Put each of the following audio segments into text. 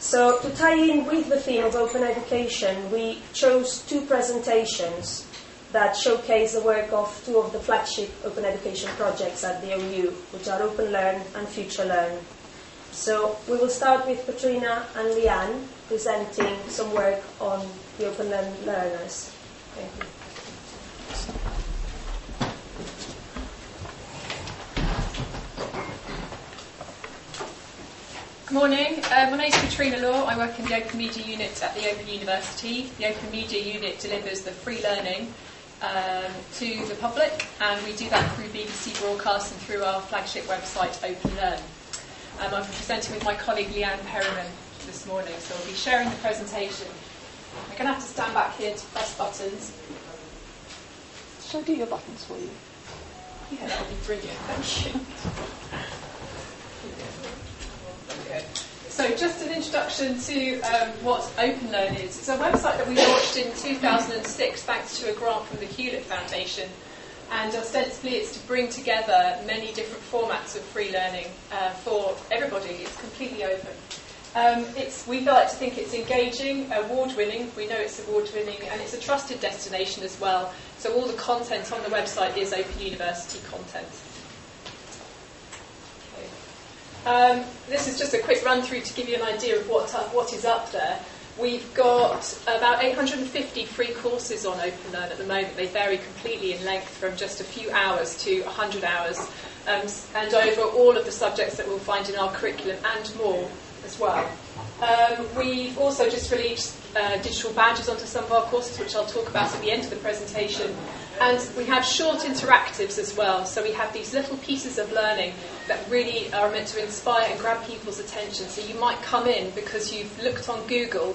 So, to tie in with the theme of open education, we chose two presentations that showcase the work of two of the flagship open education projects at the OU, which are Open Learn and Future Learn. So, we will start with Patrina and Leigh-Anne presenting some work on the Open Learn learners. Thank you. Morning. Uh, my name is Patrina Law. I work in the Open Media Unit at the Open University. The Open Media Unit delivers the free learning um, to the public, and we do that through BBC Broadcast and through our flagship website, Open Learn. Um, I'm presenting with my colleague Leigh-Anne Perryman this morning, so I'll be sharing the presentation. I'm going to have to stand back here to press buttons. Shall I do your buttons for you? Yeah, that would be brilliant. Thank you. Okay. So, just an introduction to um, what OpenLearn is. It's a website that we launched in 2006 thanks to a grant from the Hewlett Foundation. And ostensibly, it's to bring together many different formats of free learning uh, for everybody. It's completely open. Um, it's, we like to think it's engaging, award winning. We know it's award winning, and it's a trusted destination as well. So, all the content on the website is Open University content. Um, this is just a quick run through to give you an idea of what, uh, what is up there. We've got about 850 free courses on OpenLearn at the moment. They vary completely in length from just a few hours to 100 hours, um, and over all of the subjects that we'll find in our curriculum and more as well. Um, we've also just released uh, digital badges onto some of our courses, which I'll talk about at the end of the presentation. And we have short interactives as well. So we have these little pieces of learning that really are meant to inspire and grab people's attention. So you might come in because you've looked on Google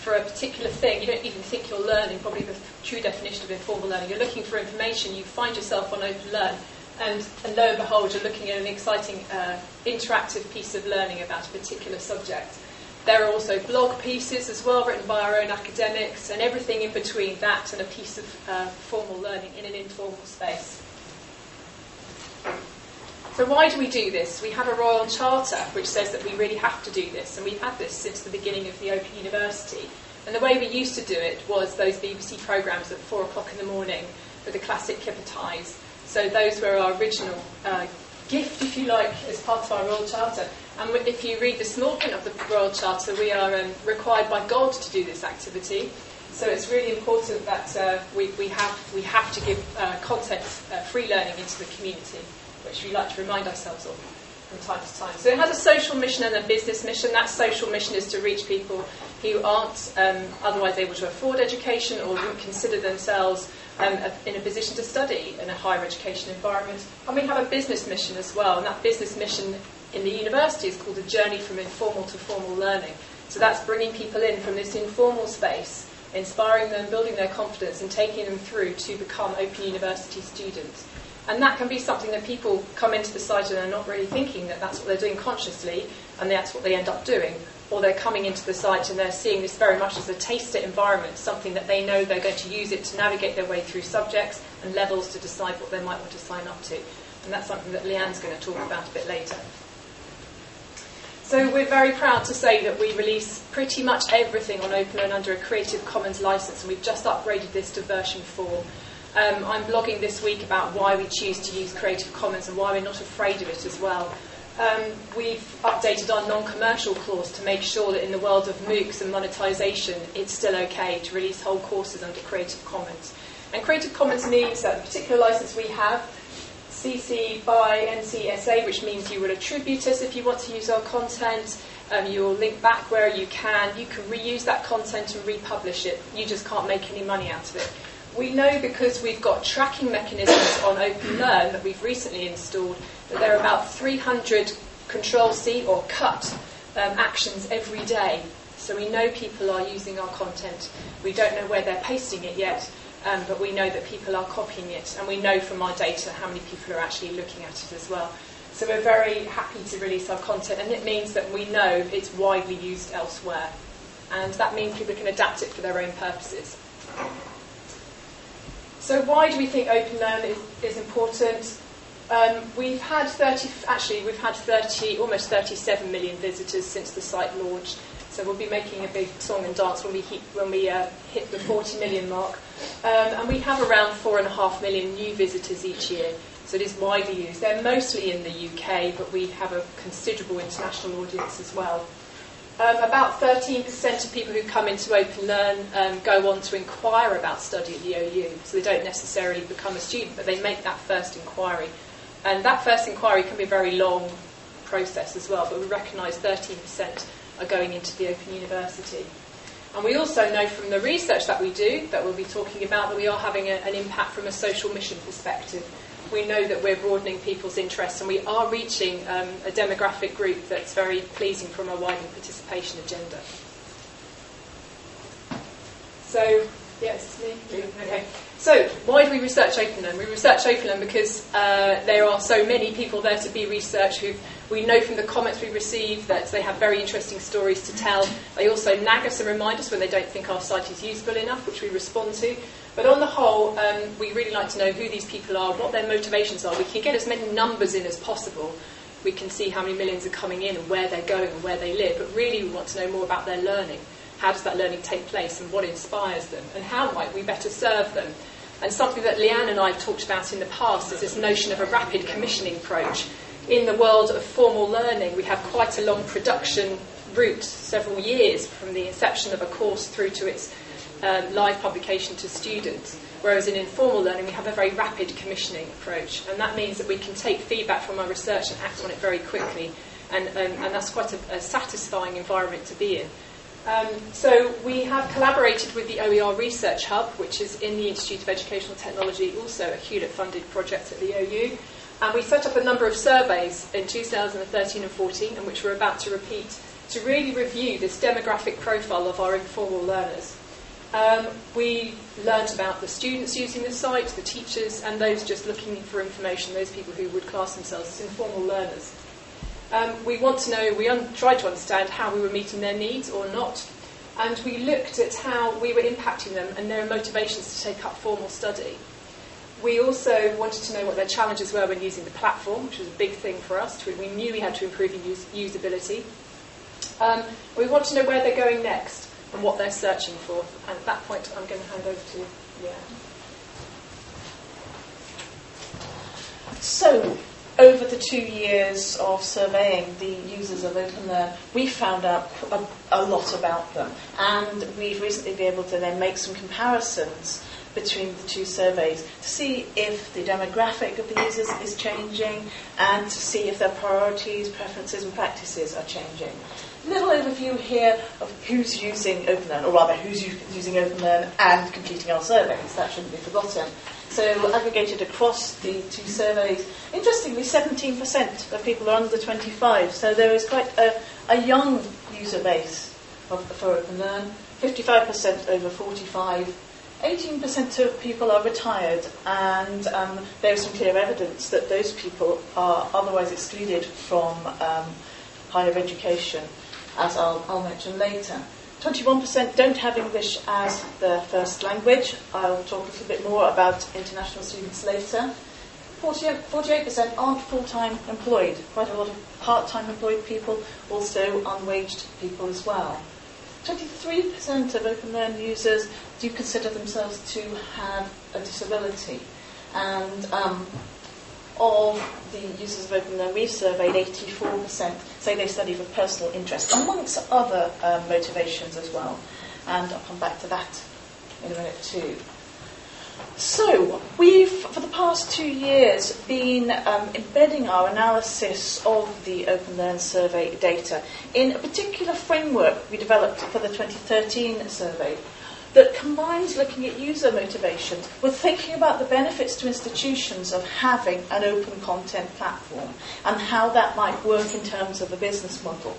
for a particular thing. You don't even think you're learning, probably the true definition of informal learning. You're looking for information, you find yourself on OpenLearn, and, and lo and behold, you're looking at an exciting uh, interactive piece of learning about a particular subject. There are also blog pieces as well, written by our own academics, and everything in between that and a piece of uh, formal learning in an informal space. So, why do we do this? We have a Royal Charter which says that we really have to do this, and we've had this since the beginning of the Open University. And the way we used to do it was those BBC programmes at four o'clock in the morning with the classic kipper ties. So, those were our original uh, gift, if you like, as part of our Royal Charter. And if you read the small print of the Royal Charter, we are um, required by God to do this activity. So it's really important that uh, we, we, have, we have to give uh, content, uh, free learning into the community, which we like to remind ourselves of from time to time. So it has a social mission and a business mission. That social mission is to reach people who aren't um, otherwise able to afford education or wouldn't consider themselves um, in a position to study in a higher education environment. And we have a business mission as well, and that business mission in the university is called a journey from informal to formal learning. So that's bringing people in from this informal space, inspiring them, building their confidence, and taking them through to become Open University students. And that can be something that people come into the site and are not really thinking that that's what they're doing consciously, and that's what they end up doing. Or they're coming into the site and they're seeing this very much as a taster environment, something that they know they're going to use it to navigate their way through subjects and levels to decide what they might want to sign up to. And that's something that Leigh-Anne's going to talk about a bit later. So we're very proud to say that we release pretty much everything on OpenLearn under a Creative Commons license, and we've just upgraded this to version 4. Um, I'm blogging this week about why we choose to use Creative Commons and why we're not afraid of it as well. Um, we've updated our non-commercial clause to make sure that in the world of MOOCs and monetization, it's still okay to release whole courses under Creative Commons. And Creative Commons means that the particular license we have CC by NCSA, which means you will attribute us if you want to use our content. Um, you'll link back where you can. You can reuse that content and republish it. You just can't make any money out of it. We know because we've got tracking mechanisms on OpenLearn that we've recently installed that there are about 300 Control C or cut um, actions every day. So we know people are using our content. We don't know where they're pasting it yet, um, but we know that people are copying it, and we know from our data how many people are actually looking at it as well. So we're very happy to release our content, and it means that we know it's widely used elsewhere. And that means people can adapt it for their own purposes. So why do we think OpenLearn is, is important? Um, we've had 30, actually we've had 30, almost 37 million visitors since the site launched. So we'll be making a big song and dance when we hit, when we uh, hit the 40 million mark. Um, and we have around four and a half million new visitors each year. So it is widely used. They're mostly in the UK, but we have a considerable international audience as well. Um, about 13% of people who come into Open Learn um, go on to inquire about study at the OU. So they don't necessarily become a student, but they make that first inquiry. And that first inquiry can be a very long process as well, but we recognise 13% are going into the Open University. And we also know from the research that we do, that we'll be talking about, that we are having a, an impact from a social mission perspective. We know that we're broadening people's interests and we are reaching um, a demographic group that's very pleasing from a widening participation agenda. So, yes, me? Okay. So, why do we research OpenLearn? We research OpenLearn because uh, there are so many people there to be researched who we know from the comments we receive that they have very interesting stories to tell. They also nag us and remind us when they don't think our site is useful enough, which we respond to. But on the whole, um, we really like to know who these people are, what their motivations are. We can get as many numbers in as possible. We can see how many millions are coming in and where they're going and where they live. But really, we want to know more about their learning. How does that learning take place and what inspires them? And how might we better serve them? And something that Leigh-Anne and I have talked about in the past is this notion of a rapid commissioning approach. In the world of formal learning, we have quite a long production route, several years from the inception of a course through to its um, live publication to students. Whereas in informal learning, we have a very rapid commissioning approach, and that means that we can take feedback from our research and act on it very quickly, and, um, and that's quite a, a satisfying environment to be in. Um, so we have collaborated with the OER Research Hub, which is in the Institute of Educational Technology, also a Hewlett-funded project at the OU. And we set up a number of surveys in 2013 and 14, and which we're about to repeat, to really review this demographic profile of our informal learners. Um, we learned about the students using the site, the teachers, and those just looking for information, those people who would class themselves as informal learners. Um, we want to know, we un- tried to understand how we were meeting their needs or not, and we looked at how we were impacting them and their motivations to take up formal study. We also wanted to know what their challenges were when using the platform, which was a big thing for us. We knew we had to improve usability. Um, we want to know where they're going next and what they're searching for. And at that point, I'm going to hand over to yeah. So, over the two years of surveying the users of OpenLearn, we found out a, a, lot about them. And we've recently been able to then make some comparisons between the two surveys to see if the demographic of the users is changing and to see if their priorities, preferences, and practices are changing. A little overview here of who's using OpenLearn, or rather, who's using OpenLearn and completing our surveys. That shouldn't be forgotten. So aggregated across the two surveys, interestingly, 17% of people are under 25. So there is quite a, a young user base of, for OpenLearn. 55% over 45. 18% of people are retired, and um, there is some clear evidence that those people are otherwise excluded from um, higher education, as I'll, I'll mention later. 21% don't have English as their first language. I'll talk a little bit more about international students later. 48% aren't full-time employed. Quite a lot of part-time employed people, also unwaged people as well. 23% of Open OpenLearn users do consider themselves to have a disability. And um, of the users of Open OpenLearn we've surveyed, 84% say they study for personal interest, amongst other um, motivations as well. And I'll come back to that in a minute too. So, we've, for the past two years, been um, embedding our analysis of the OpenLearn survey data in a particular framework we developed for the 2013 survey that combines looking at user motivations with thinking about the benefits to institutions of having an open content platform and how that might work in terms of a business model.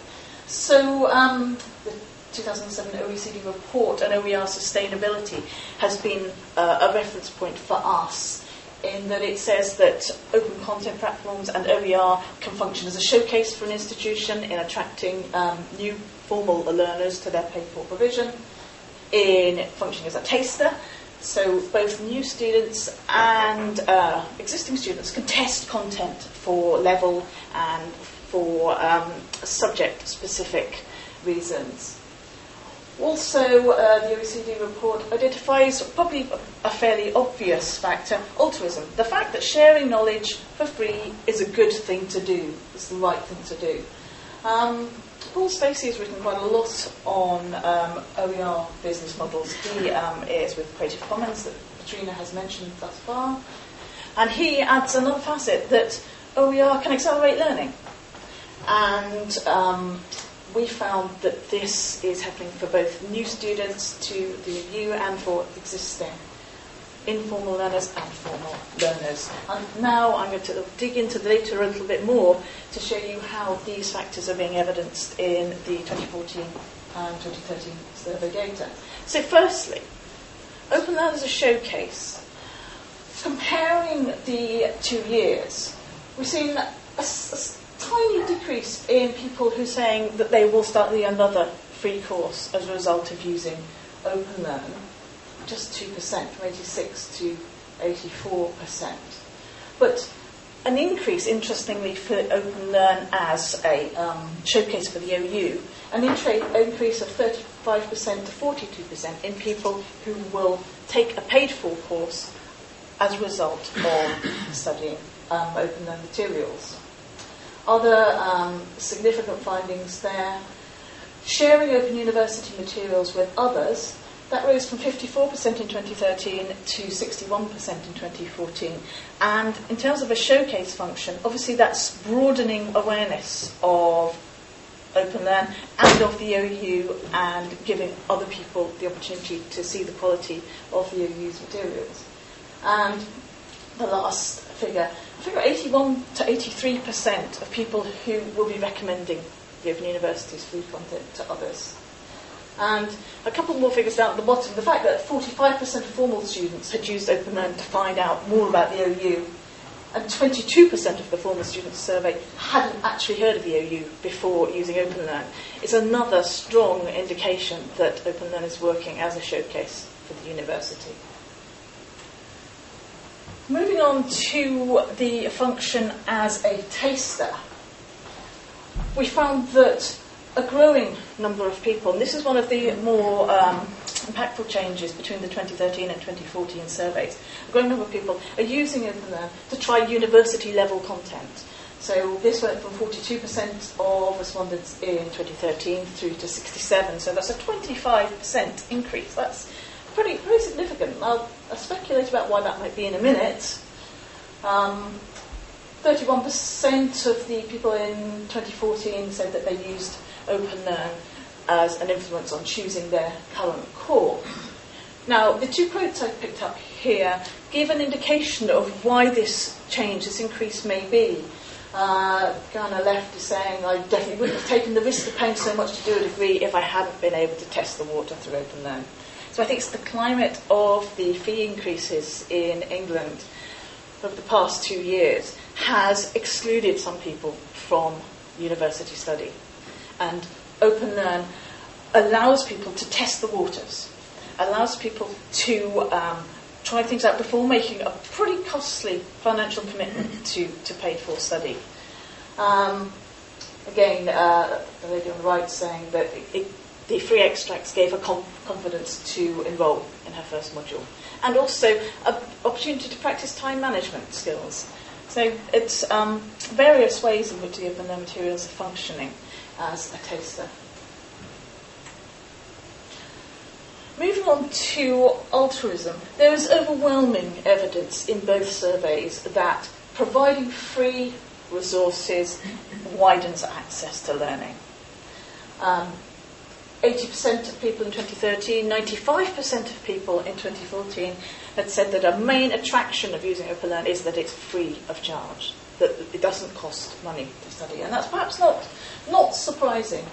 So, um, the 2007 OECD report on OER sustainability has been uh, a reference point for us in that it says that open content platforms and OER can function as a showcase for an institution in attracting um, new formal learners to their paid for provision in functioning as a taster. So both new students and uh, existing students can test content for level and for um, subject-specific reasons. Also, uh, the OECD report identifies probably a fairly obvious factor, altruism. The fact that sharing knowledge for free is a good thing to do, is the right thing to do. Um, Paul Stacey has written quite a lot on um, OER business models. He um, is with Creative Commons that Patrina has mentioned thus far. And he adds another facet that OER can accelerate learning. And um, we found that this is happening for both new students to the review and for existing informal learners and formal learners. And now I'm going to dig into the data a little bit more to show you how these factors are being evidenced in the 2014 and 2013 survey data. So firstly, Open Learn is a showcase. Comparing the two years, we've seen a, a tiny decrease in people who are saying that they will start the another free course as a result of using OpenLearn, just 2%, from 86 to 84%. But an increase, interestingly, for OpenLearn as a um, showcase for the OU, an increase of 35% to 42% in people who will take a paid for course as a result of studying um, OpenLearn materials. Other um, significant findings there. Sharing open university materials with others, that rose from 54% in 2013 to 61% in 2014. And in terms of a showcase function, obviously that's broadening awareness of OpenLearn and of the OU and giving other people the opportunity to see the quality of the OU's materials. And the last figure, I figure 81 to 83% of people who will be recommending the Open University's free content to others. And a couple more figures down at the bottom. The fact that 45% of formal students had used OpenLearn to find out more about the OU, and 22% of the formal students surveyed hadn't actually heard of the OU before using OpenLearn, is another strong indication that OpenLearn is working as a showcase for the university. Moving on to the function as a taster, we found that a growing number of people, and this is one of the more um, impactful changes between the 2013 and 2014 surveys, a growing number of people are using OpenLearn to try university level content. So this went from 42% of respondents in 2013 through to 67, so that's a 25% increase. That's pretty, pretty significant. I'll, I'll speculate about why that might be in a minute. Um, 31% of the people in 2014 said that they used OpenLearn as an influence on choosing their current core. Now, the two quotes I've picked up here give an indication of why this change, this increase may be. Uh, the left is saying, I definitely wouldn't have taken the risk of paying so much to do a degree if I hadn't been able to test the water through OpenLearn. So I think it's the climate of the fee increases in England over the past two years has excluded some people from university study. And OpenLearn allows people to test the waters, allows people to um, try things out before making a pretty costly financial commitment to, to paid for study. Um, again, uh, the lady on the right saying that it, it the free extracts gave her com- confidence to enrol in her first module. And also an opportunity to practice time management skills. So it's um, various ways in which the open learning materials are functioning as a taster. Moving on to altruism, there is overwhelming evidence in both surveys that providing free resources widens access to learning. Um, 80% of people in 2013, 95% of people in 2014 had said that a main attraction of using OpenLearn is that it's free of charge, that it doesn't cost money to study. And that's perhaps not, not surprising.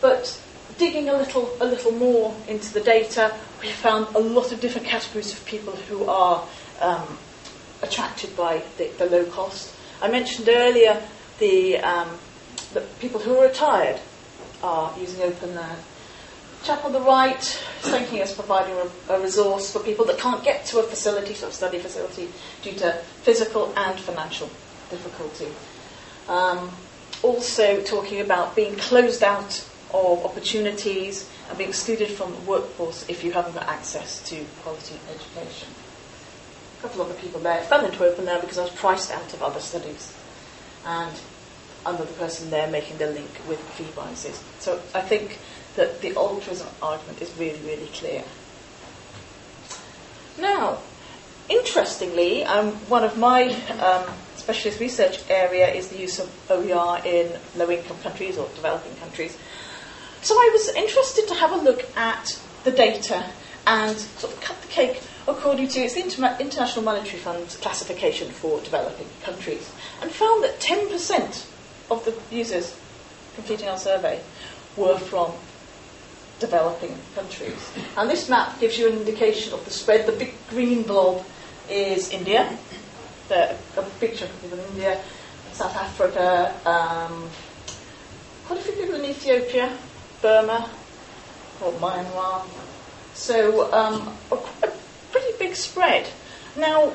But digging a little, a little more into the data, we found a lot of different categories of people who are um, attracted by the, the, low cost. I mentioned earlier the, um, the people who are retired are using OpenLearn. Chap on the right is thanking us providing a, a, resource for people that can't get to a facility, sort of study facility, due to physical and financial difficulty. Um, also talking about being closed out of opportunities and being excluded from the workforce if you haven't got access to quality education. A couple of other people there fell into open there because I was priced out of other studies. And another person there making the link with fee biases. So I think that the altruism argument is really, really clear. Now, interestingly, um, one of my um, specialist research area is the use of OER in low-income countries or developing countries. So I was interested to have a look at the data and sort of cut the cake according to it's the Inter- International Monetary Fund's classification for developing countries, and found that 10% of the users completing our survey were from developing countries. And this map gives you an indication of the spread. The big green blob is India, the, a big chunk of people in India, South Africa, um, quite a few people in Ethiopia, Burma, or Myanmar. So um, a, a pretty big spread. Now,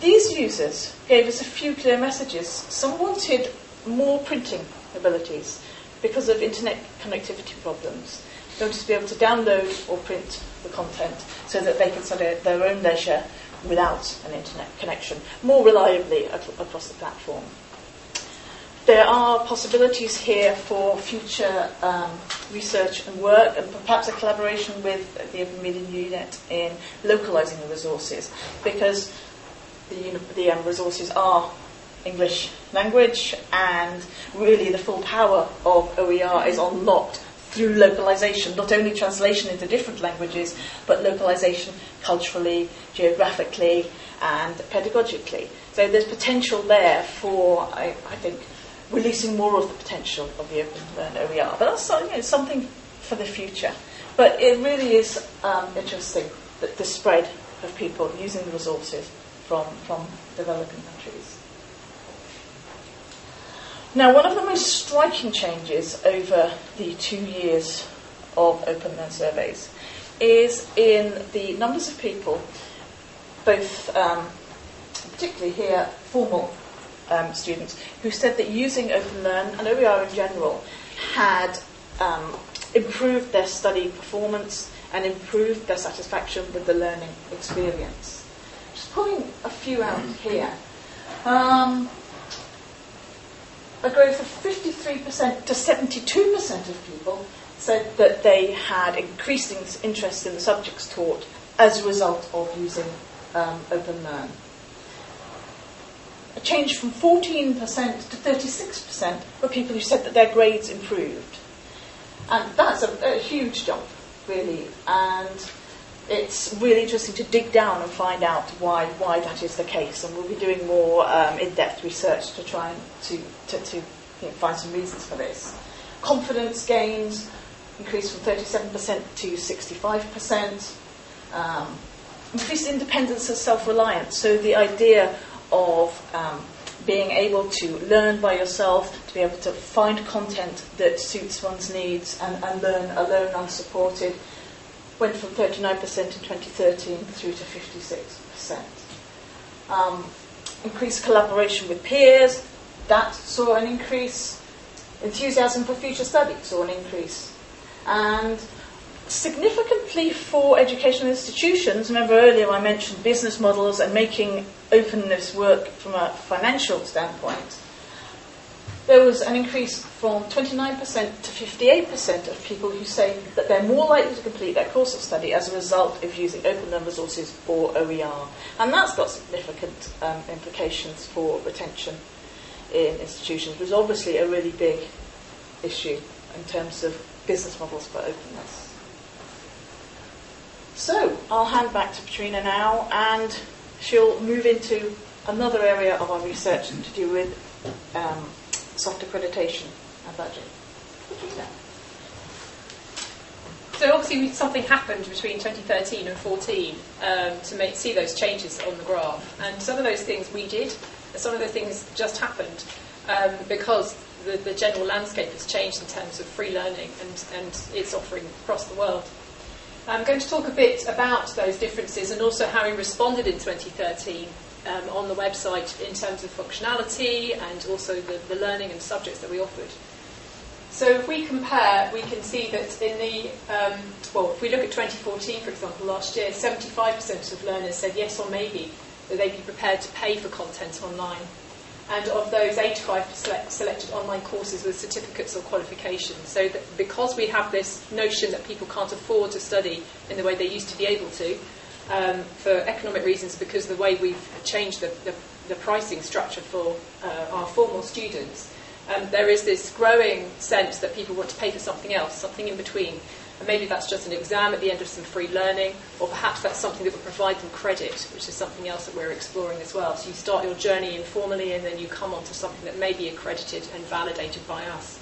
these users gave us a few clear messages. Some wanted more printing abilities because of internet connectivity problems. They wanted to be able to download or print the content so that they can study at their own leisure without an internet connection more reliably ac- across the platform. There are possibilities here for future um, research and work, and perhaps a collaboration with the Open Media Unit in localizing the resources, because the, the um, resources are English language, and really the full power of OER is unlocked through localization, not only translation into different languages, but localization culturally, geographically, and pedagogically. So there's potential there for, I, I think, releasing more of the potential of the Open Learn OER. But that's you know, something for the future. But it really is um, interesting that the spread of people using the resources from, from developing countries. Now, one of the most striking changes over the two years of Open Learn surveys is in the numbers of people, both um, particularly here, formal um, students, who said that using Open Learn and OER in general had um, improved their study performance and improved their satisfaction with the learning experience. Just pulling a few out here. Um, a growth of 53% to 72% of people said that they had increasing interest in the subjects taught as a result of using um, Open Learn. A change from 14% to 36% were people who said that their grades improved. And that's a, a huge jump, really. And it's really interesting to dig down and find out why, why that is the case. And we'll be doing more um, in-depth research to try and to, to, to you know, find some reasons for this. Confidence gains increased from 37% to 65%. Um, increased independence and self-reliance. So the idea of um, being able to learn by yourself, to be able to find content that suits one's needs and, and learn alone unsupported went from 39% in 2013 through to 56%. Um, increased collaboration with peers, that saw an increase. Enthusiasm for future study saw an increase. And significantly for educational institutions, remember earlier I mentioned business models and making openness work from a financial standpoint there was an increase from 29% to 58% of people who say that they're more likely to complete their course of study as a result of using open learn resources or OER. And that's got significant um, implications for retention in institutions, which is obviously a really big issue in terms of business models for openness. So I'll hand back to Patrina now, and she'll move into another area of our research to do with um, soft accreditation and budget. So obviously something happened between 2013 and 14 um, to make, see those changes on the graph, and some of those things we did, some of those things just happened um, because the, the, general landscape has changed in terms of free learning and, and its offering across the world. I'm going to talk a bit about those differences and also how we responded in 2013 um, on the website in terms of functionality and also the, the learning and subjects that we offered. So if we compare, we can see that in the, um, well, if we look at 2014, for example, last year, 75% of learners said yes or maybe that they'd be prepared to pay for content online. And of those, 85 select, selected online courses with certificates or qualifications. So because we have this notion that people can't afford to study in the way they used to be able to, um, for economic reasons, because the way we've changed the, the, the pricing structure for uh, our formal students, um, there is this growing sense that people want to pay for something else, something in between. And maybe that's just an exam at the end of some free learning, or perhaps that's something that will provide them credit, which is something else that we're exploring as well. So you start your journey informally and then you come onto something that may be accredited and validated by us.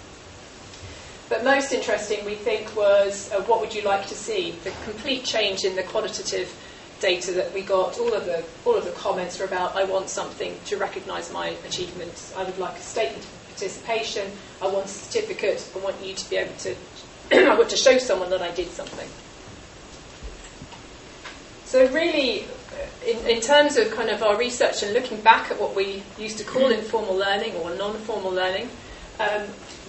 But most interesting, we think, was uh, what would you like to see? The complete change in the qualitative data that we got. All of the all of the comments were about I want something to recognise my achievements. I would like a statement of participation. I want a certificate. I want you to be able to I want to show someone that I did something. So, really, uh, in, in, terms of kind of our research and looking back at what we used to call informal learning or non formal learning, um,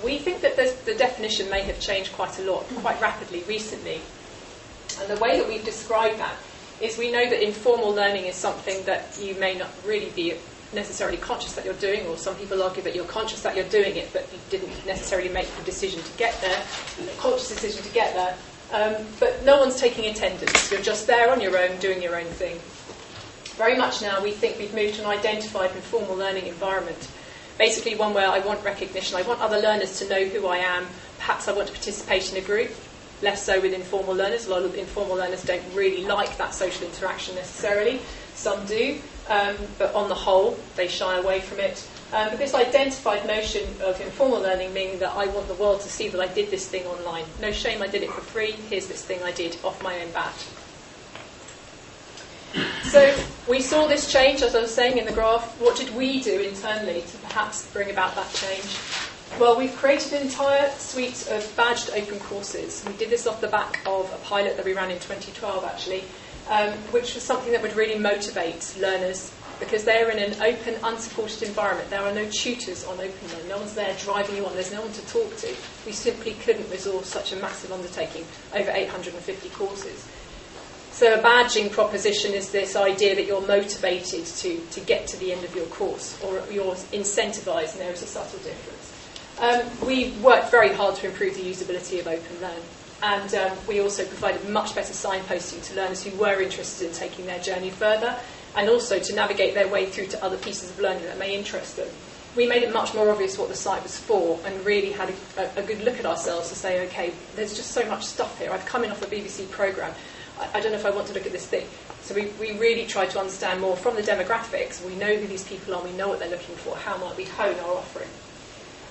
we think that the definition may have changed quite a lot, quite rapidly recently. And the way that we've described that is we know that informal learning is something that you may not really be necessarily conscious that you're doing, or some people argue that you're conscious that you're doing it, but you didn't necessarily make the decision to get there, conscious decision to get there. Um, but no one's taking attendance. You're just there on your own, doing your own thing. Very much now, we think we've moved to an identified and formal learning environment. Basically, one where I want recognition, I want other learners to know who I am. Perhaps I want to participate in a group. Less so with informal learners. A lot of informal learners don't really like that social interaction necessarily. Some do. Um, but on the whole, they shy away from it. Um, but this identified notion of informal learning meaning that I want the world to see that I did this thing online. No shame, I did it for free. Here's this thing I did off my own bat. So we saw this change, as I was saying in the graph. What did we do internally to perhaps bring about that change? Well, we've created an entire suite of badged open courses. We did this off the back of a pilot that we ran in 2012, actually, um, which was something that would really motivate learners because they're in an open, unsupported environment. There are no tutors on OpenLearn. No one's there driving you on. There's no one to talk to. We simply couldn't resource such a massive undertaking, over 850 courses. So a badging proposition is this idea that you're motivated to, to get to the end of your course, or you're incentivised, and there is a subtle difference. Um, we worked very hard to improve the usability of OpenLearn. And um, we also provided much better signposting to learners who were interested in taking their journey further and also to navigate their way through to other pieces of learning that may interest them. We made it much more obvious what the site was for and really had a, a, good look at ourselves to say, okay, there's just so much stuff here. I've come in off a BBC programme. I, I don't know if I want to look at this thing. So we, we really tried to understand more from the demographics. We know who these people are, we know what they're looking for. How might we hone our offering?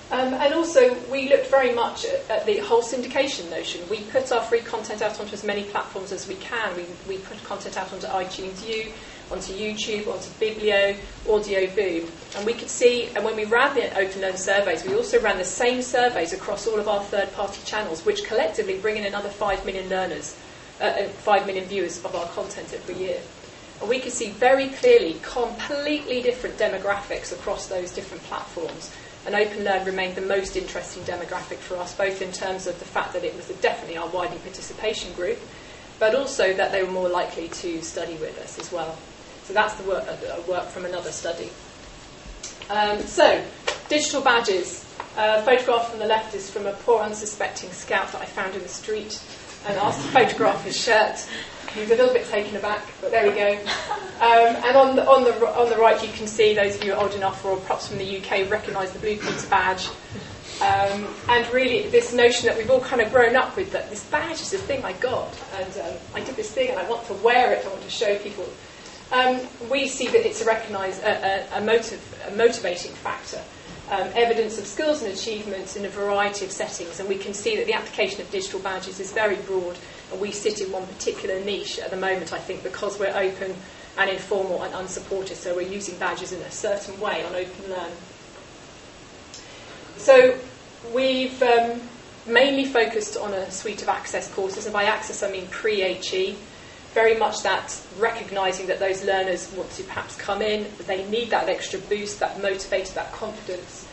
Um, and also, we looked very much at, at, the whole syndication notion. We put our free content out onto as many platforms as we can. We, we put content out onto iTunes U, onto YouTube, onto Biblio, Audio Boom. And we could see, and when we ran the Open Learn surveys, we also ran the same surveys across all of our third party channels, which collectively bring in another 5 million learners, uh, uh 5 million viewers of our content every year. And we could see very clearly completely different demographics across those different platforms and Open Learn remained the most interesting demographic for us, both in terms of the fact that it was definitely our widening participation group, but also that they were more likely to study with us as well. So that's the work, uh, work from another study. Um, so, digital badges. A photograph on the left is from a poor unsuspecting scout that I found in the street and asked to photograph his shirt. He was a little bit taken aback, but there we go. Um, and on the, on, the, on the right, you can see those of you old enough or perhaps from the UK recognise the Blue Peter badge. Um, and really, this notion that we've all kind of grown up with that this badge is the thing I got, and um, I did this thing and I want to wear it, I want to show people. Um, we see that it's a a, a, a, motive, a motivating factor. Um, evidence of skills and achievements in a variety of settings, and we can see that the application of digital badges is very broad and we sit in one particular niche at the moment, I think, because we're open and informal and unsupported, so we're using badges in a certain way on Open Learn. So we've um, mainly focused on a suite of access courses, and by access I mean pre-HE, very much that recognising that those learners want to perhaps come in, they need that extra boost, that motivator, that confidence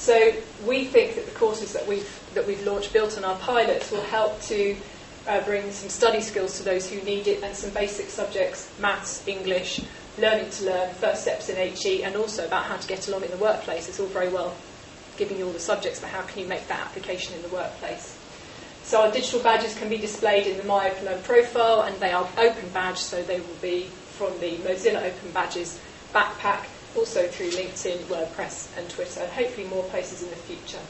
So we think that the courses that we've, that we've launched, built on our pilots, will help to uh, bring some study skills to those who need it and some basic subjects, maths, English, learning to learn, first steps in HE, and also about how to get along in the workplace. It's all very well giving you all the subjects, but how can you make that application in the workplace? So our digital badges can be displayed in the My Open Learn profile, and they are open badge, so they will be from the Mozilla Open Badges backpack also through LinkedIn, WordPress, and Twitter, and hopefully more places in the future.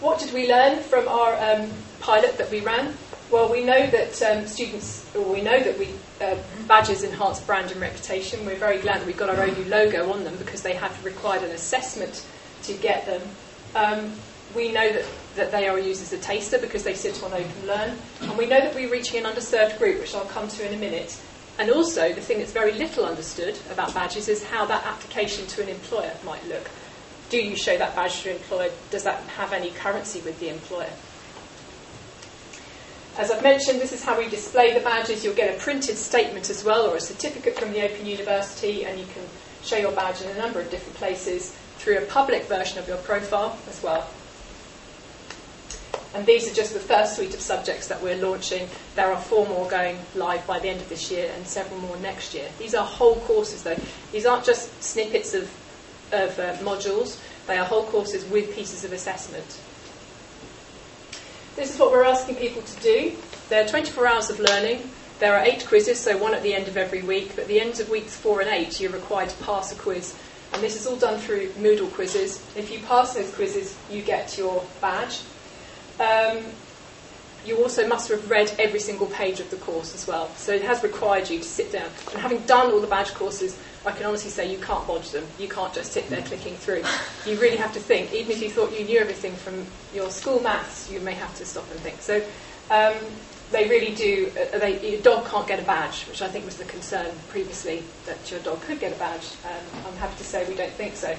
What did we learn from our um, pilot that we ran? Well, we know that um, students, or we know that we uh, badges enhance brand and reputation. We're very glad that we got our own new logo on them because they had required an assessment to get them. Um, we know that, that they are used as a taster because they sit on Open Learn, and we know that we're reaching an underserved group, which I'll come to in a minute. And also, the thing that's very little understood about badges is how that application to an employer might look. Do you show that badge to an employer? Does that have any currency with the employer? As I've mentioned, this is how we display the badges. You'll get a printed statement as well, or a certificate from the Open University, and you can show your badge in a number of different places through a public version of your profile as well. And these are just the first suite of subjects that we're launching. There are four more going live by the end of this year and several more next year. These are whole courses, though. These aren't just snippets of, of uh, modules, they are whole courses with pieces of assessment. This is what we're asking people to do. There are 24 hours of learning. There are eight quizzes, so one at the end of every week. But at the end of weeks four and eight, you're required to pass a quiz. And this is all done through Moodle quizzes. If you pass those quizzes, you get your badge. Um, you also must have read every single page of the course as well. So it has required you to sit down. And having done all the badge courses, I can honestly say you can't bodge them. You can't just sit there clicking through. You really have to think. Even if you thought you knew everything from your school maths, you may have to stop and think. So um, they really do. Uh, they, your dog can't get a badge, which I think was the concern previously that your dog could get a badge. Um, I'm happy to say we don't think so.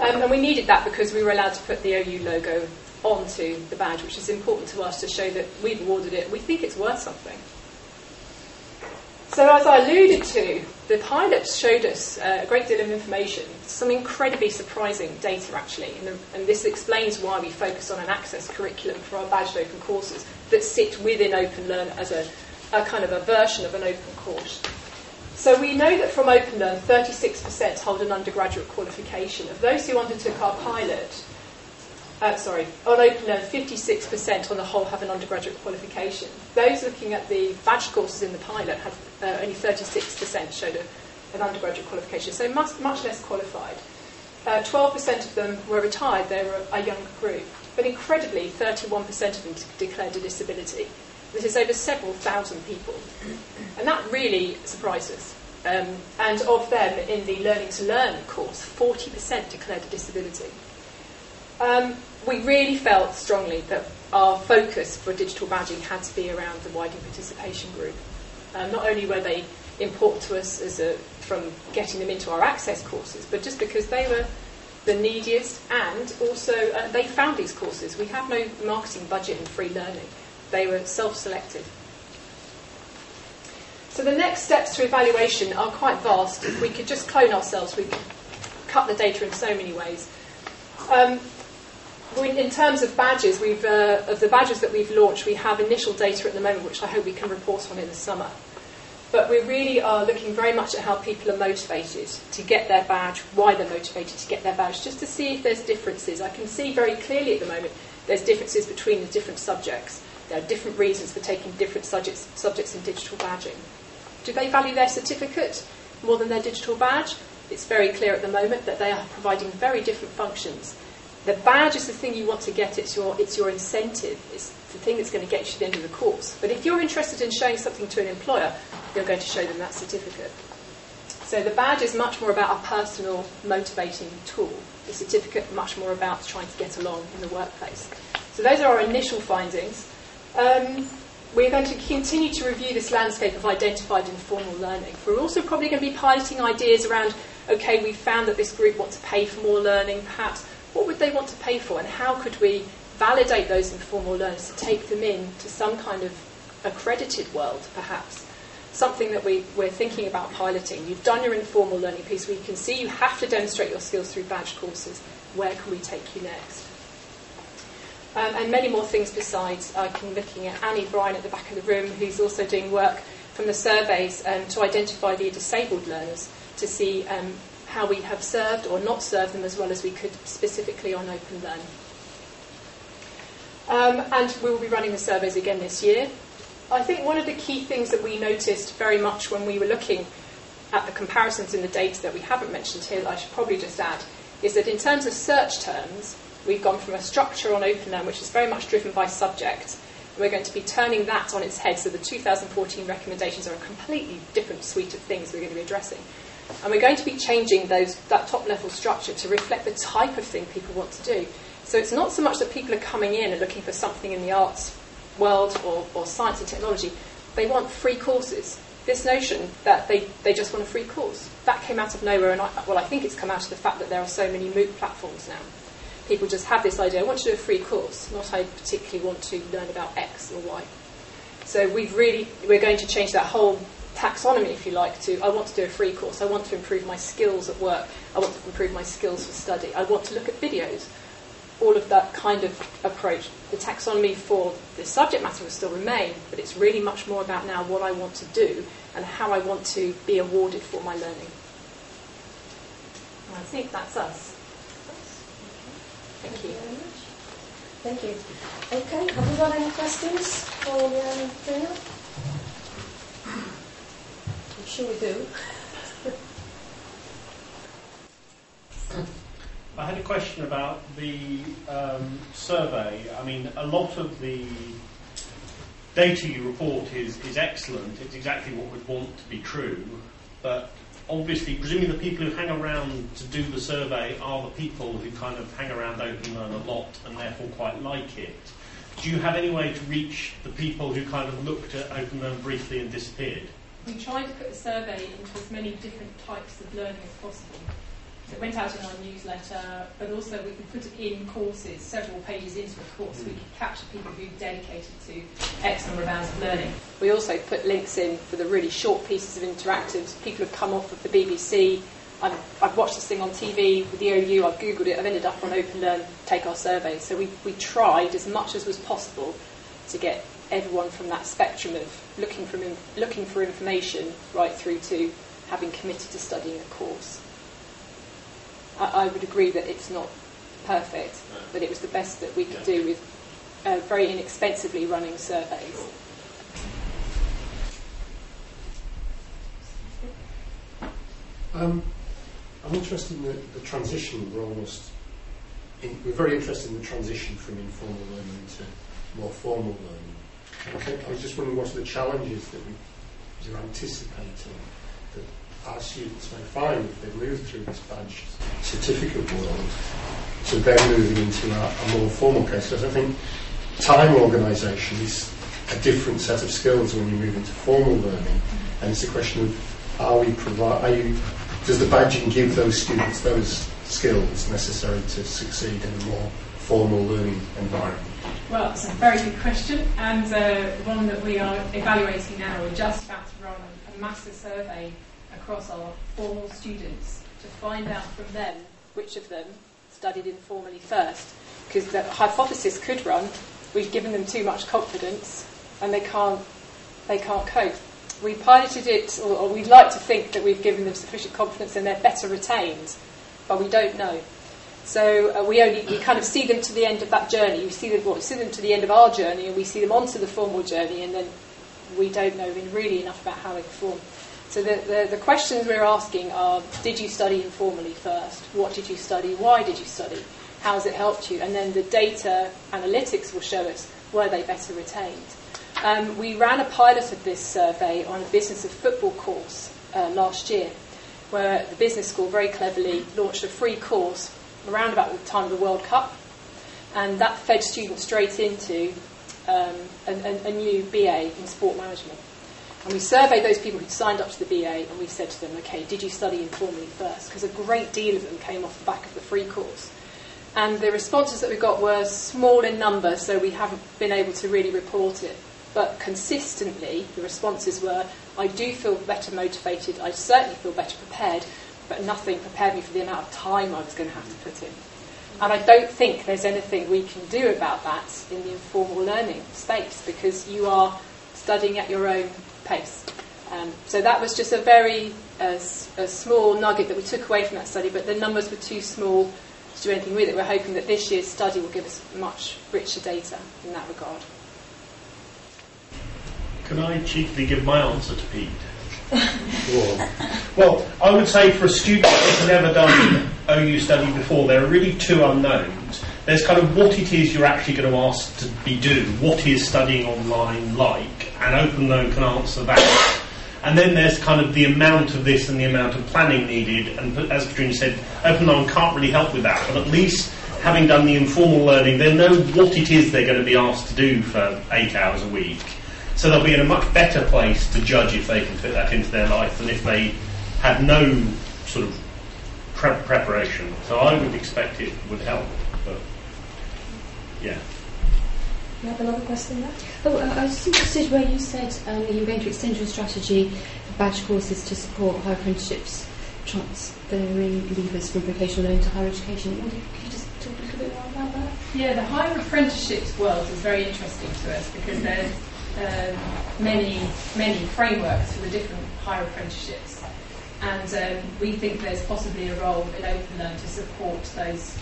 Um, and we needed that because we were allowed to put the OU logo onto the badge, which is important to us to show that we've awarded it. We think it's worth something. So, as I alluded to, the pilots showed us uh, a great deal of information, some incredibly surprising data actually, and, and, this explains why we focus on an access curriculum for our badged open courses that sit within Open Learn as a, a kind of a version of an open course. So we know that from Open Learn, 36% hold an undergraduate qualification. Of those who undertook our pilot, uh, sorry, on Open Learn, 56% on the whole have an undergraduate qualification. Those looking at the badge courses in the pilot have uh, only 36% showed a, an undergraduate qualification, so much, much less qualified. Uh, 12% of them were retired, they were a younger group. But incredibly, 31% of them declared a disability. This is over several thousand people. And that really surprised us. Um, and of them in the Learning to Learn course, 40% declared a disability. Um, we really felt strongly that our focus for digital badging had to be around the widening participation group. Um, not only were they important to us as a, from getting them into our access courses, but just because they were the neediest and also uh, they found these courses. We have no marketing budget in free learning. They were self-selected. So the next steps to evaluation are quite vast. If we could just clone ourselves, we could cut the data in so many ways. Um, in terms of badges, we've, uh, of the badges that we've launched, we have initial data at the moment, which I hope we can report on in the summer. But we really are looking very much at how people are motivated to get their badge, why they're motivated to get their badge, just to see if there's differences. I can see very clearly at the moment there's differences between the different subjects. There are different reasons for taking different subjects, subjects in digital badging. Do they value their certificate more than their digital badge? It's very clear at the moment that they are providing very different functions the badge is the thing you want to get, it's your, it's your incentive, it's the thing that's going to get you to the end of the course. But if you're interested in showing something to an employer, you're going to show them that certificate. So the badge is much more about a personal motivating tool. The certificate much more about trying to get along in the workplace. So those are our initial findings. Um, we're going to continue to review this landscape of identified informal learning. We're also probably going to be piloting ideas around, okay, we've found that this group wants to pay for more learning, perhaps what would they want to pay for, and how could we validate those informal learners to take them in to some kind of accredited world, perhaps? Something that we, we're thinking about piloting. You've done your informal learning piece you can see you have to demonstrate your skills through badge courses. where can we take you next? Um, and many more things besides. I can looking at Annie Bryan at the back of the room, who's also doing work from the surveys um, to identify the disabled learners to see um, how we have served or not served them as well as we could specifically on Open Learn. Um, and we will be running the surveys again this year. I think one of the key things that we noticed very much when we were looking at the comparisons in the data that we haven't mentioned here, that I should probably just add, is that in terms of search terms, we've gone from a structure on OpenLearn which is very much driven by subject. And we're going to be turning that on its head, so the 2014 recommendations are a completely different suite of things we're going to be addressing. And we're going to be changing those, that top level structure to reflect the type of thing people want to do. So it's not so much that people are coming in and looking for something in the arts world or, or science and technology. They want free courses. This notion that they, they just want a free course, that came out of nowhere. And I, well, I think it's come out of the fact that there are so many MOOC platforms now. People just have this idea, I want to do a free course, not I particularly want to learn about X or Y. So we've really, we're going to change that whole taxonomy, if you like, to I want to do a free course, I want to improve my skills at work, I want to improve my skills for study, I want to look at videos, all of that kind of approach. The taxonomy for the subject matter will still remain, but it's really much more about now what I want to do and how I want to be awarded for my learning. I think that's us. Thank you. Thank you. Okay, have we got any questions for um, Trina? Sure we do. I had a question about the um, survey. I mean, a lot of the data you report is, is excellent. It's exactly what we'd want to be true. But obviously, presumably the people who hang around to do the survey are the people who kind of hang around Open Learn a lot and therefore quite like it. Do you have any way to reach the people who kind of looked at Open Learn briefly and disappeared? We tried to put the survey into as many different types of learning as possible. So it went out in our newsletter, but also we could put it in courses, several pages into a course. We could capture people who dedicated to X number of hours of learning. We also put links in for the really short pieces of interactives. People have come off of the BBC. I've, I've watched this thing on TV with the OU, I've Googled it, I've ended up on Open Learn, take our survey. So we, we tried as much as was possible to get everyone from that spectrum of looking, from in, looking for information right through to having committed to studying a course. I, I would agree that it's not perfect, but it was the best that we could do with uh, very inexpensively running surveys. Um, I'm interested in the, the transition. We're almost, in, we're very interested in the transition from informal learning to more formal learning. Okay, I was just wondering what are the challenges that we, you're anticipating that our students may find if they move through this badge certificate world to then moving into a, a more formal case. Because I think time organisation is a different set of skills when you move into formal learning, and it's a question of are we provide are you does the badging give those students those skills necessary to succeed in a more formal learning environment? Well, it's a very good question, and uh, one that we are evaluating now. We're just about to run a massive survey across our formal students to find out from them which of them studied informally first. Because the hypothesis could run, we've given them too much confidence and they can't, they can't cope. We piloted it, or, or we'd like to think that we've given them sufficient confidence and they're better retained, but we don't know. So uh, we only we kind of see them to the end of that journey. We see them, well, we see them to the end of our journey, and we see them onto the formal journey, and then we don't know really enough about how they perform. So the, the, the, questions we're asking are, did you study informally first? What did you study? Why did you study? How has it helped you? And then the data analytics will show us, were they better retained? Um, we ran a pilot of this survey on a business of football course uh, last year, where the business school very cleverly launched a free course around about the time of the World Cup, and that fed students straight into um, a, a, a new BA in sport management. And we surveyed those people who'd signed up to the BA and we said to them, okay, did you study informally first? Because a great deal of them came off the back of the free course. And the responses that we got were small in number, so we haven't been able to really report it. But consistently, the responses were, I do feel better motivated, I certainly feel better prepared, but nothing prepared me for the amount of time I was going to have to put in. And I don't think there's anything we can do about that in the informal learning space because you are studying at your own pace. Um, so that was just a very uh, a small nugget that we took away from that study, but the numbers were too small to do anything with it. We're hoping that this year's study will give us much richer data in that regard. Can I cheekily give my answer to Pete? Well, I would say for a student who's never done OU study before, there are really two unknowns. There's kind of what it is you're actually going to ask to be do. What is studying online like? And Open Learn can answer that. And then there's kind of the amount of this and the amount of planning needed. And as Patrina said, Open Learn can't really help with that. But at least having done the informal learning, they know what it is they're going to be asked to do for eight hours a week so they'll be in a much better place to judge if they can fit that into their life than if they had no sort of pre- preparation. So I would expect it would help, but yeah. You have another question there? Oh, uh, I was just interested where you said um, you were going to extend your strategy for badge courses to support higher apprenticeships, transferring leavers from vocational learning to higher education. Could you just talk a little bit more about that? Yeah, the higher apprenticeships world is very interesting to us because there's um, many, many frameworks for the different higher apprenticeships. And um, we think there's possibly a role in OpenLearn to support those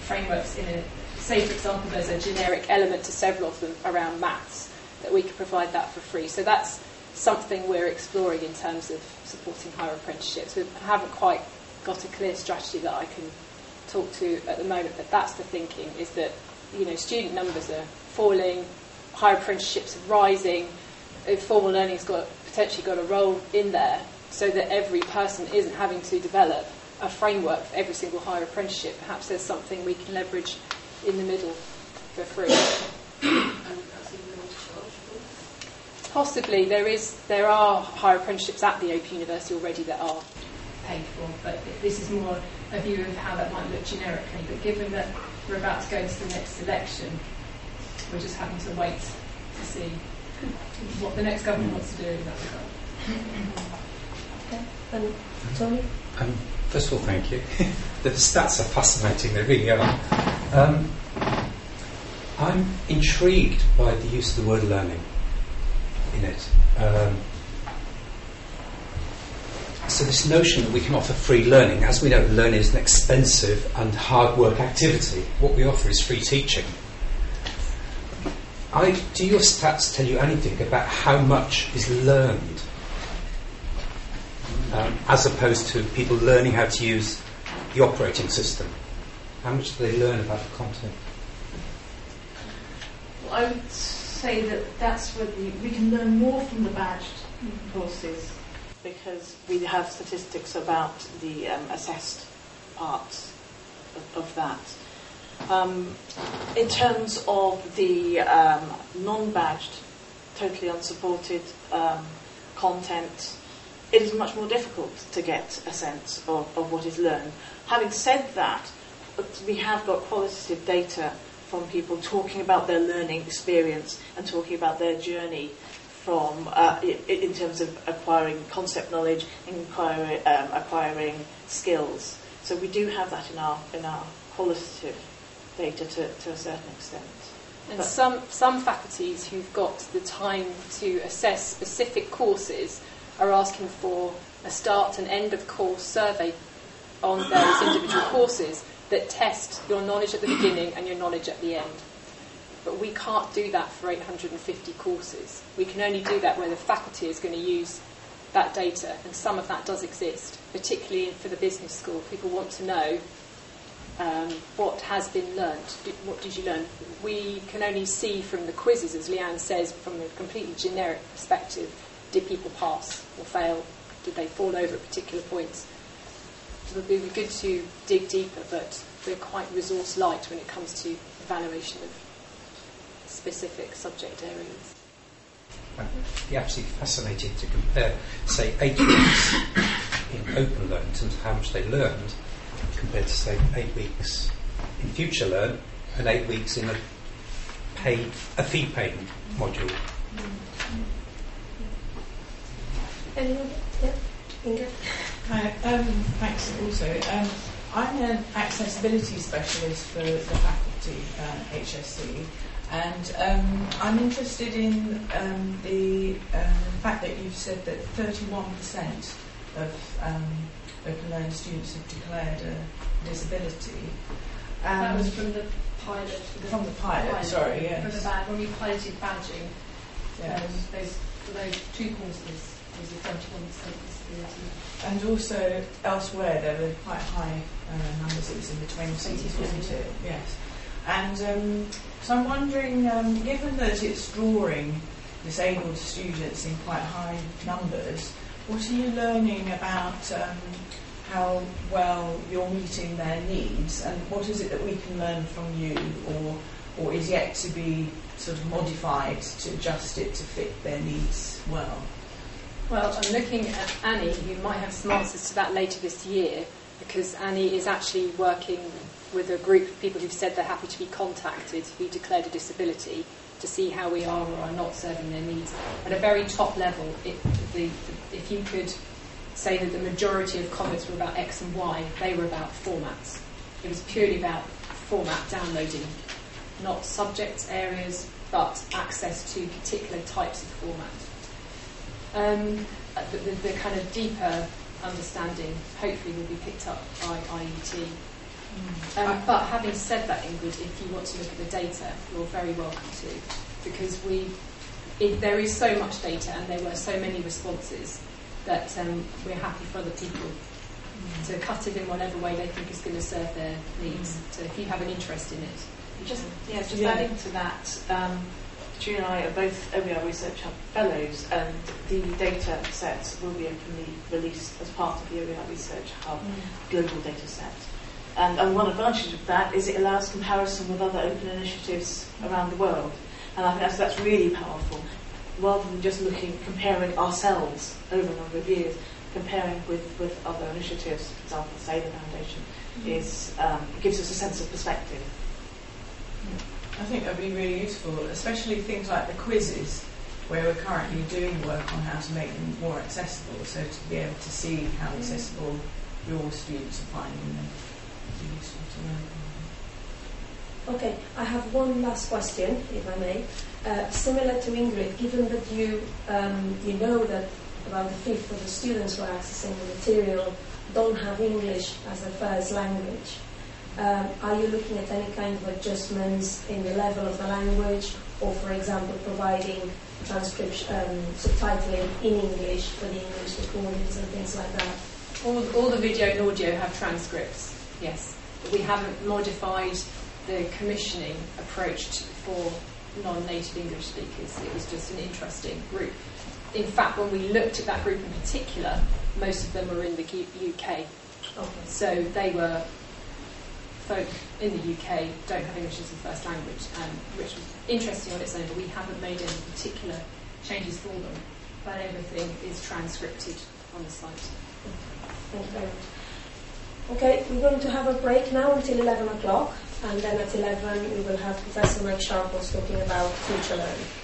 frameworks in a, say for example there's a generic element to several of them around maths, that we could provide that for free. So that's something we're exploring in terms of supporting higher apprenticeships. We haven't quite got a clear strategy that I can talk to at the moment, but that's the thinking, is that you know student numbers are falling, higher apprenticeships are rising, formal learning's got potentially got a role in there, so that every person isn't having to develop a framework for every single higher apprenticeship. Perhaps there's something we can leverage in the middle for free. Possibly there is there are higher apprenticeships at the Open University already that are paid for, but this is more a view of how that might look generically. But given that we're about to go to the next election, we're just having to wait to see what the next government wants to do in that regard. Okay. And Tony? Um, first of all, thank you. the stats are fascinating, they really are. Um, I'm intrigued by the use of the word learning in it. Um, so this notion that we can offer free learning, as we know, learning is an expensive and hard work activity. What we offer is free teaching. I, do your stats tell you anything about how much is learned um, as opposed to people learning how to use the operating system? How much do they learn about the content? Well, I would say that that's where the, we can learn more from the badged courses because we have statistics about the um, assessed parts of, of that. Um, in terms of the um, non-badged, totally unsupported um, content, it is much more difficult to get a sense of, of what is learned. Having said that, we have got qualitative data from people talking about their learning experience and talking about their journey from uh, in terms of acquiring concept knowledge and acquiring, um, acquiring skills. So we do have that in our in our qualitative data to, to a certain extent. And but some, some faculties who've got the time to assess specific courses are asking for a start and end of course survey on those individual courses that test your knowledge at the beginning and your knowledge at the end. But we can't do that for 850 courses. We can only do that where the faculty is going to use that data, and some of that does exist, particularly for the business school. People want to know um, what has been learnt. What did you learn? We can only see from the quizzes, as Leigh-Anne says, from a completely generic perspective, did people pass or fail? Did they fall over at particular points? It would be good to dig deeper, but we're quite resource light when it comes to evaluation of specific subject areas. It'd be absolutely fascinating to compare, say, eight weeks in open learning in terms of how much they learned compared to say eight weeks in Future Learn and eight weeks in a paid a fee paying module. Anyone? Yeah, Inga. Hi. Um, thanks. Also, um, I'm an accessibility specialist for the faculty at HSC, and um, I'm interested in um, the um, fact that you've said that 31% of open learning students have declared a disability. that Um, was from the pilot. from the pilot, sorry, yes. From the bad, when we piloted badging, yes. um, those, for those two courses, was a 31% disability. And also elsewhere there were quite high uh, numbers, it was in the 20s, wasn't it? Yes. And um, so I'm wondering, um, given that it's drawing disabled students in quite high numbers, what are you learning about um, how well you're meeting their needs and what is it that we can learn from you or, or is yet to be sort of modified to adjust it to fit their needs well? Well, I'm looking at Annie, who might have some answers to that later this year, because Annie is actually working with a group of people who've said they're happy to be contacted who declared a disability to see how we are or are not serving their needs. At a very top level, if, the, if you could say that the majority of comments were about X and Y, they were about formats. It was purely about format downloading, not subject areas, but access to particular types of format. Um, the, the, the kind of deeper understanding hopefully will be picked up by IET. Um, but having said that, Ingrid, if you want to look at the data, you're very welcome to, because we, it, there is so much data and there were so many responses that um, we're happy for other people to cut it in whatever way they think is going to serve their needs. So if you have an interest in it, Just, yeah, just Yeah. adding to that, um, and I are both OER Research Hub fellows, and the data sets will be openly released as part of the OER Research Hub global data set. And, and one advantage of that is it allows comparison with other open initiatives around the world. And I think that's, that's really powerful. Rather than just looking, comparing ourselves over a number of years, comparing with, with other initiatives, for example, say the Saylor Foundation, is, um, it gives us a sense of perspective. I think that'd be really useful, especially things like the quizzes, where we're currently doing work on how to make them more accessible. So to be able to see how accessible your students are finding them would be useful to know. Okay, I have one last question, if I may. Uh, similar to Ingrid, given that you um, you know that about a fifth of the students who are accessing the material don't have English as their first language, um, are you looking at any kind of adjustments in the level of the language, or for example, providing transcription, um, subtitling in English for the English recordings and things like that? all, all the video and audio have transcripts, yes. But we haven't modified the commissioning approach to, for non-native English speakers. It was just an interesting group. In fact, when we looked at that group in particular, most of them were in the UK. Okay. So they were folk in the UK don't have English as a first language, um, which was interesting on its own, but we haven't made any particular changes for them. But everything is transcripted on the site. Thank you very much. Okay, we're going to have a break now until 11 o'clock, and then at 11 we will have Professor Mike Sharples talking about future learning.